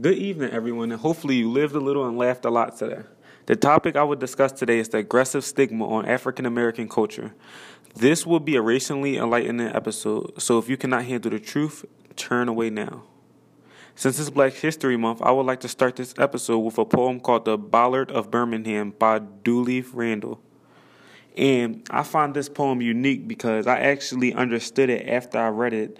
Good evening, everyone, and hopefully you lived a little and laughed a lot today. The topic I will discuss today is the aggressive stigma on African American culture. This will be a racially enlightening episode, so if you cannot handle the truth, turn away now. Since it's Black History Month, I would like to start this episode with a poem called The Ballad of Birmingham by Dudley Randall. And I find this poem unique because I actually understood it after I read it.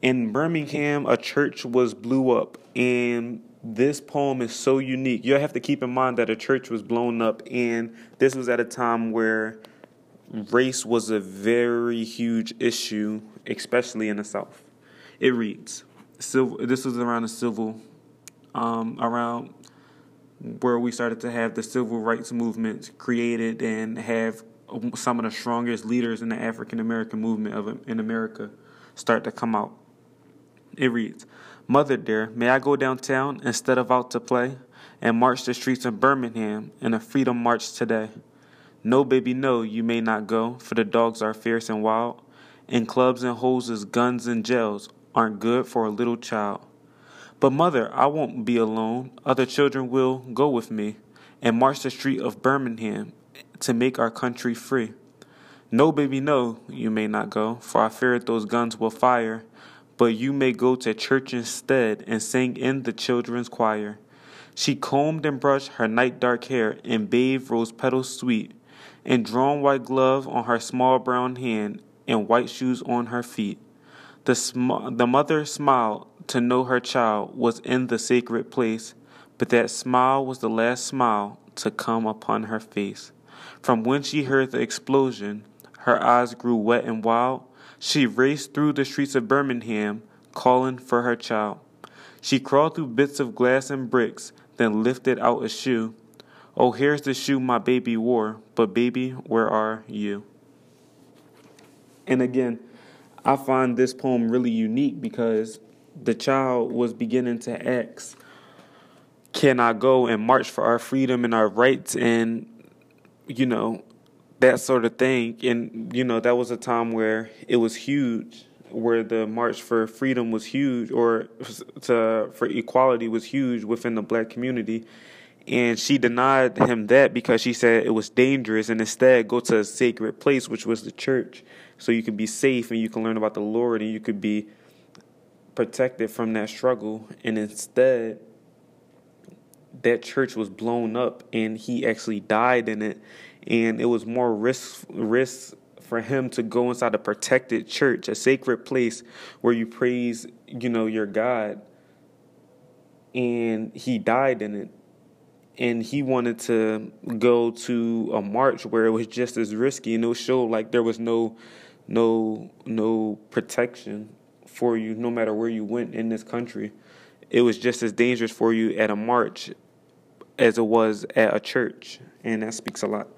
In Birmingham, a church was blew up, and this poem is so unique. You have to keep in mind that a church was blown up, and this was at a time where race was a very huge issue, especially in the South. It reads civil. This was around the civil, um, around where we started to have the civil rights movement created and have some of the strongest leaders in the African American movement of in America start to come out. It reads, "Mother dear, may I go downtown instead of out to play and march the streets of Birmingham in a freedom march today?" No, baby, no, you may not go, for the dogs are fierce and wild, and clubs and hoses, guns and jails aren't good for a little child. But, mother, I won't be alone. Other children will go with me and march the street of Birmingham to make our country free. No, baby, no, you may not go, for I fear those guns will fire. But you may go to church instead and sing in the children's choir. She combed and brushed her night dark hair and bathed rose petals sweet, and drawn white glove on her small brown hand, and white shoes on her feet. The, sm- the mother smiled to know her child was in the sacred place, but that smile was the last smile to come upon her face. From when she heard the explosion, her eyes grew wet and wild. She raced through the streets of Birmingham, calling for her child. She crawled through bits of glass and bricks, then lifted out a shoe. Oh, here's the shoe my baby wore, but baby, where are you? And again, I find this poem really unique because the child was beginning to ask, Can I go and march for our freedom and our rights? And, you know, that sort of thing. And, you know, that was a time where it was huge, where the March for Freedom was huge, or to, for equality was huge within the black community. And she denied him that because she said it was dangerous and instead go to a sacred place, which was the church so you could be safe and you can learn about the Lord and you could be protected from that struggle. And instead, that church was blown up and he actually died in it. And it was more risk risk for him to go inside a protected church, a sacred place where you praise, you know, your God. And he died in it. And he wanted to go to a march where it was just as risky and it showed like there was no no no protection for you no matter where you went in this country. It was just as dangerous for you at a march as it was at a church, and that speaks a lot.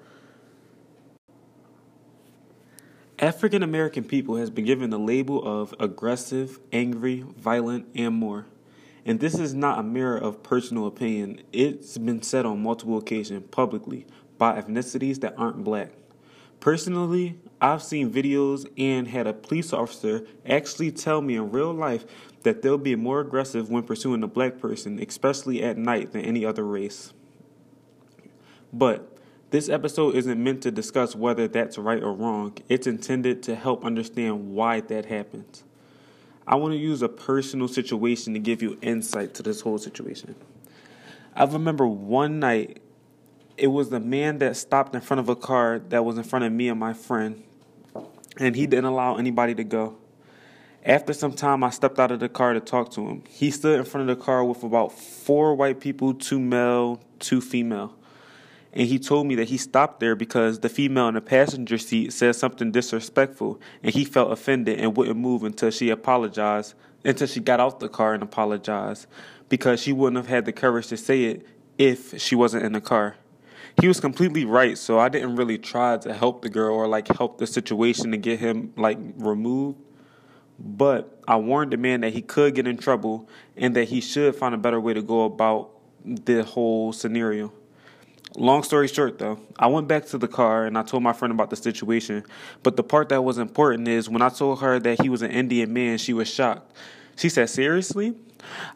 African American people has been given the label of aggressive, angry, violent, and more. And this is not a mirror of personal opinion. It's been said on multiple occasions publicly by ethnicities that aren't black. Personally, I've seen videos and had a police officer actually tell me in real life that they'll be more aggressive when pursuing a black person, especially at night, than any other race. But this episode isn't meant to discuss whether that's right or wrong. It's intended to help understand why that happens. I want to use a personal situation to give you insight to this whole situation. I remember one night it was the man that stopped in front of a car that was in front of me and my friend, and he didn't allow anybody to go. After some time, I stepped out of the car to talk to him. He stood in front of the car with about four white people, two male, two female. And he told me that he stopped there because the female in the passenger seat said something disrespectful, and he felt offended and wouldn't move until she apologized, until she got out the car and apologized, because she wouldn't have had the courage to say it if she wasn't in the car he was completely right. So I didn't really try to help the girl or like help the situation to get him like removed. But I warned the man that he could get in trouble and that he should find a better way to go about the whole scenario. Long story short, though, I went back to the car and I told my friend about the situation. But the part that was important is when I told her that he was an Indian man, she was shocked. She said, Seriously?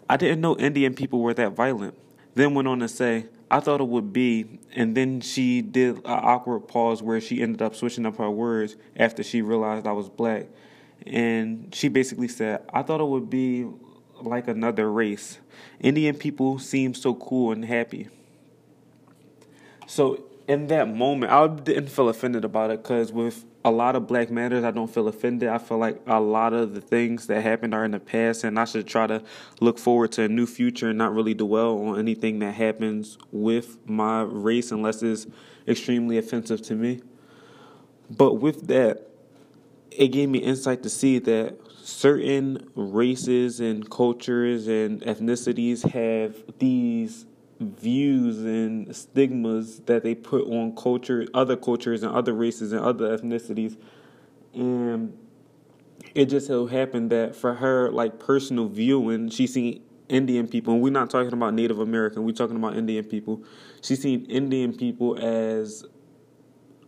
I didn't know Indian people were that violent. Then went on to say, I thought it would be, and then she did an awkward pause where she ended up switching up her words after she realized I was black. And she basically said, I thought it would be like another race. Indian people seem so cool and happy. So in that moment, I didn't feel offended about it because with a lot of Black Matters, I don't feel offended. I feel like a lot of the things that happened are in the past, and I should try to look forward to a new future and not really dwell on anything that happens with my race unless it's extremely offensive to me. But with that, it gave me insight to see that certain races and cultures and ethnicities have these views and stigmas that they put on culture, other cultures and other races and other ethnicities. And it just so happened that for her, like personal viewing, she seen Indian people, and we're not talking about Native American, we're talking about Indian people. She seen Indian people as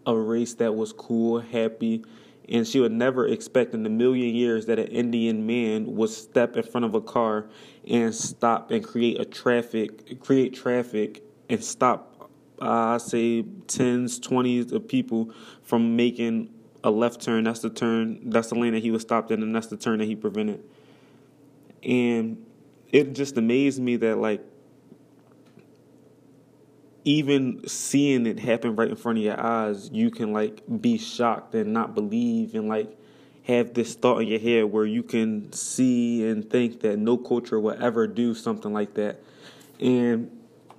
a race that was cool, happy, and she would never expect in a million years that an Indian man would step in front of a car and stop and create a traffic, create traffic and stop, uh, I say tens, twenties of people from making a left turn. That's the turn. That's the lane that he was stopped in, and that's the turn that he prevented. And it just amazed me that like even seeing it happen right in front of your eyes, you can like be shocked and not believe and like have this thought in your head where you can see and think that no culture will ever do something like that. And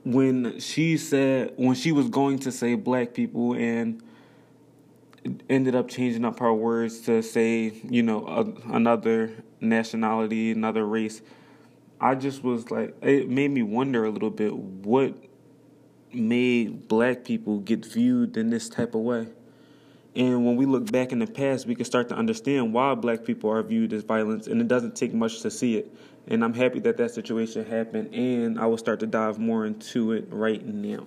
when she said when she was going to say black people and ended up changing up her words to say, you know, a, another nationality, another race, I just was like it made me wonder a little bit what made black people get viewed in this type of way. And when we look back in the past, we can start to understand why black people are viewed as violence, and it doesn't take much to see it. And I'm happy that that situation happened, and I will start to dive more into it right now.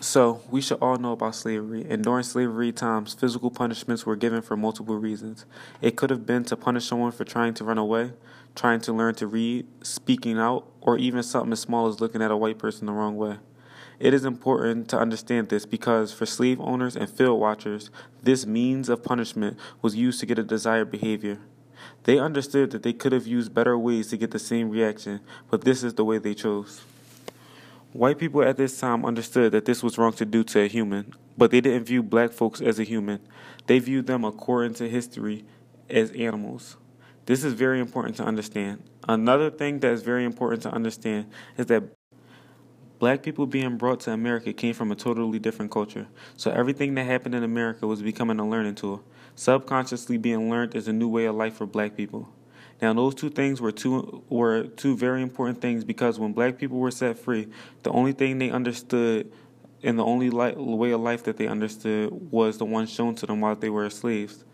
So, we should all know about slavery, and during slavery times, physical punishments were given for multiple reasons. It could have been to punish someone for trying to run away, trying to learn to read, speaking out, or even something as small as looking at a white person the wrong way. It is important to understand this because for slave owners and field watchers, this means of punishment was used to get a desired behavior. They understood that they could have used better ways to get the same reaction, but this is the way they chose. White people at this time understood that this was wrong to do to a human, but they didn't view black folks as a human. They viewed them according to history as animals. This is very important to understand. Another thing that is very important to understand is that Black people being brought to America came from a totally different culture, so everything that happened in America was becoming a learning tool. Subconsciously being learned is a new way of life for black people. Now, those two things were two were two very important things because when black people were set free, the only thing they understood and the only way of life that they understood was the one shown to them while they were slaves.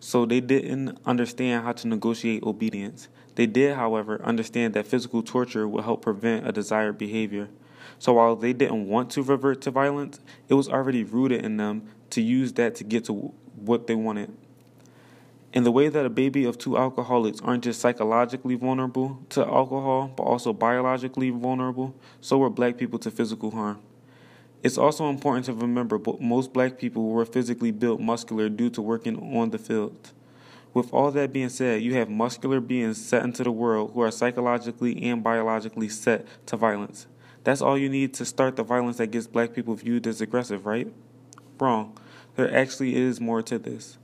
So they didn't understand how to negotiate obedience. They did, however, understand that physical torture would help prevent a desired behavior. So while they didn't want to revert to violence, it was already rooted in them to use that to get to what they wanted. In the way that a baby of two alcoholics aren't just psychologically vulnerable to alcohol, but also biologically vulnerable, so were black people to physical harm. It's also important to remember most black people were physically built muscular due to working on the field. With all that being said, you have muscular beings set into the world who are psychologically and biologically set to violence. That's all you need to start the violence that gets black people viewed as aggressive, right? Wrong. There actually is more to this.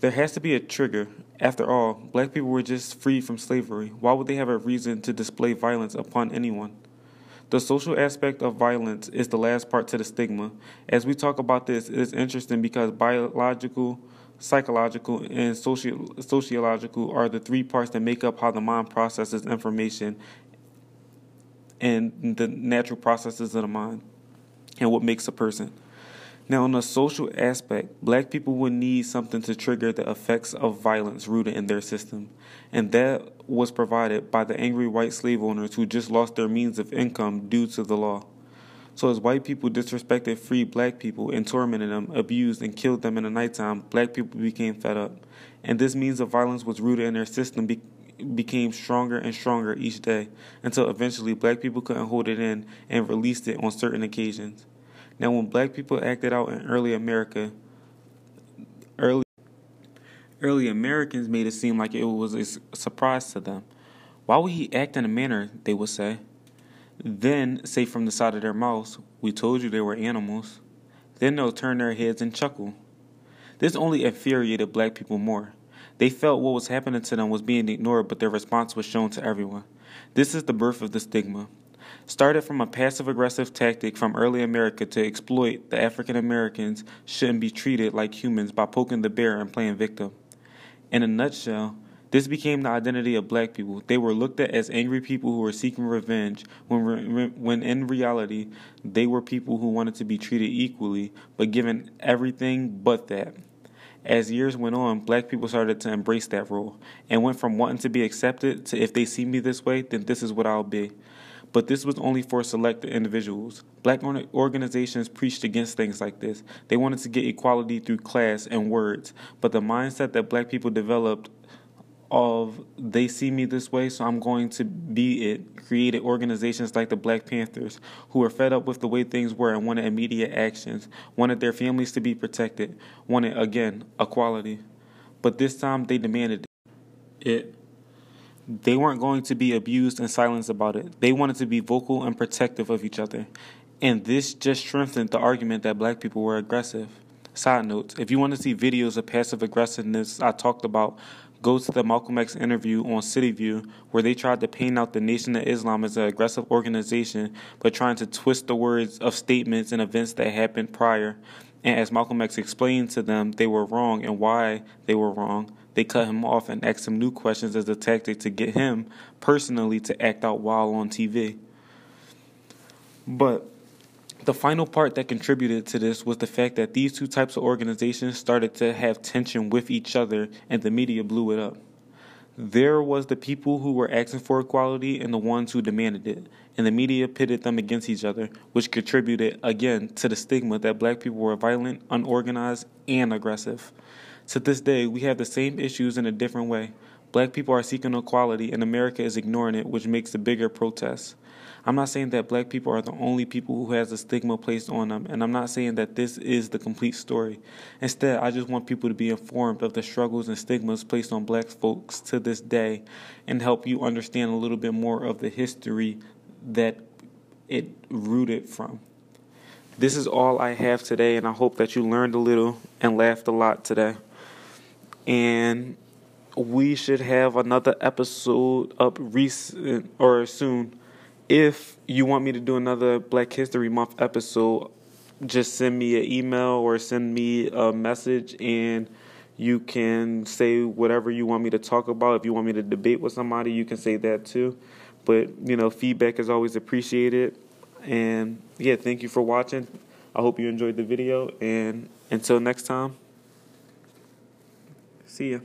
There has to be a trigger. After all, black people were just freed from slavery. Why would they have a reason to display violence upon anyone? The social aspect of violence is the last part to the stigma. As we talk about this, it is interesting because biological, psychological, and socio- sociological are the three parts that make up how the mind processes information and the natural processes of the mind and what makes a person. Now, on the social aspect, black people would need something to trigger the effects of violence rooted in their system, and that was provided by the angry white slave owners who just lost their means of income due to the law. So, as white people disrespected free black people and tormented them, abused, and killed them in the nighttime, black people became fed up. And this means of violence was rooted in their system became stronger and stronger each day until eventually black people couldn't hold it in and released it on certain occasions. Now, when black people acted out in early America, early early Americans made it seem like it was a surprise to them. Why would he act in a manner, they would say? Then say from the side of their mouths, We told you they were animals. Then they'll turn their heads and chuckle. This only infuriated black people more. They felt what was happening to them was being ignored, but their response was shown to everyone. This is the birth of the stigma. Started from a passive aggressive tactic from early America to exploit the African Americans shouldn't be treated like humans by poking the bear and playing victim. In a nutshell, this became the identity of black people. They were looked at as angry people who were seeking revenge, when, when in reality, they were people who wanted to be treated equally, but given everything but that. As years went on, black people started to embrace that role and went from wanting to be accepted to if they see me this way, then this is what I'll be. But this was only for select individuals. Black organizations preached against things like this. They wanted to get equality through class and words, but the mindset that black people developed of they see me this way, so I'm going to be it. Created organizations like the Black Panthers, who were fed up with the way things were and wanted immediate actions, wanted their families to be protected, wanted, again, equality. But this time they demanded it. They weren't going to be abused and silenced about it. They wanted to be vocal and protective of each other. And this just strengthened the argument that black people were aggressive. Side notes if you want to see videos of passive aggressiveness I talked about, go to the Malcolm X interview on CityView, where they tried to paint out the Nation of Islam as an aggressive organization, but trying to twist the words of statements and events that happened prior. And as Malcolm X explained to them, they were wrong and why they were wrong. They cut him off and asked him new questions as a tactic to get him personally to act out while on TV. But the final part that contributed to this was the fact that these two types of organizations started to have tension with each other and the media blew it up. There was the people who were asking for equality and the ones who demanded it, and the media pitted them against each other, which contributed again to the stigma that black people were violent, unorganized, and aggressive. To this day, we have the same issues in a different way. Black people are seeking equality, and America is ignoring it, which makes the bigger protest. I'm not saying that black people are the only people who has a stigma placed on them, and I'm not saying that this is the complete story. Instead, I just want people to be informed of the struggles and stigmas placed on black folks to this day and help you understand a little bit more of the history that it rooted from. This is all I have today, and I hope that you learned a little and laughed a lot today. And we should have another episode up recent or soon if you want me to do another Black History Month episode, just send me an email or send me a message and you can say whatever you want me to talk about. If you want me to debate with somebody, you can say that too. But, you know, feedback is always appreciated. And yeah, thank you for watching. I hope you enjoyed the video. And until next time, see ya.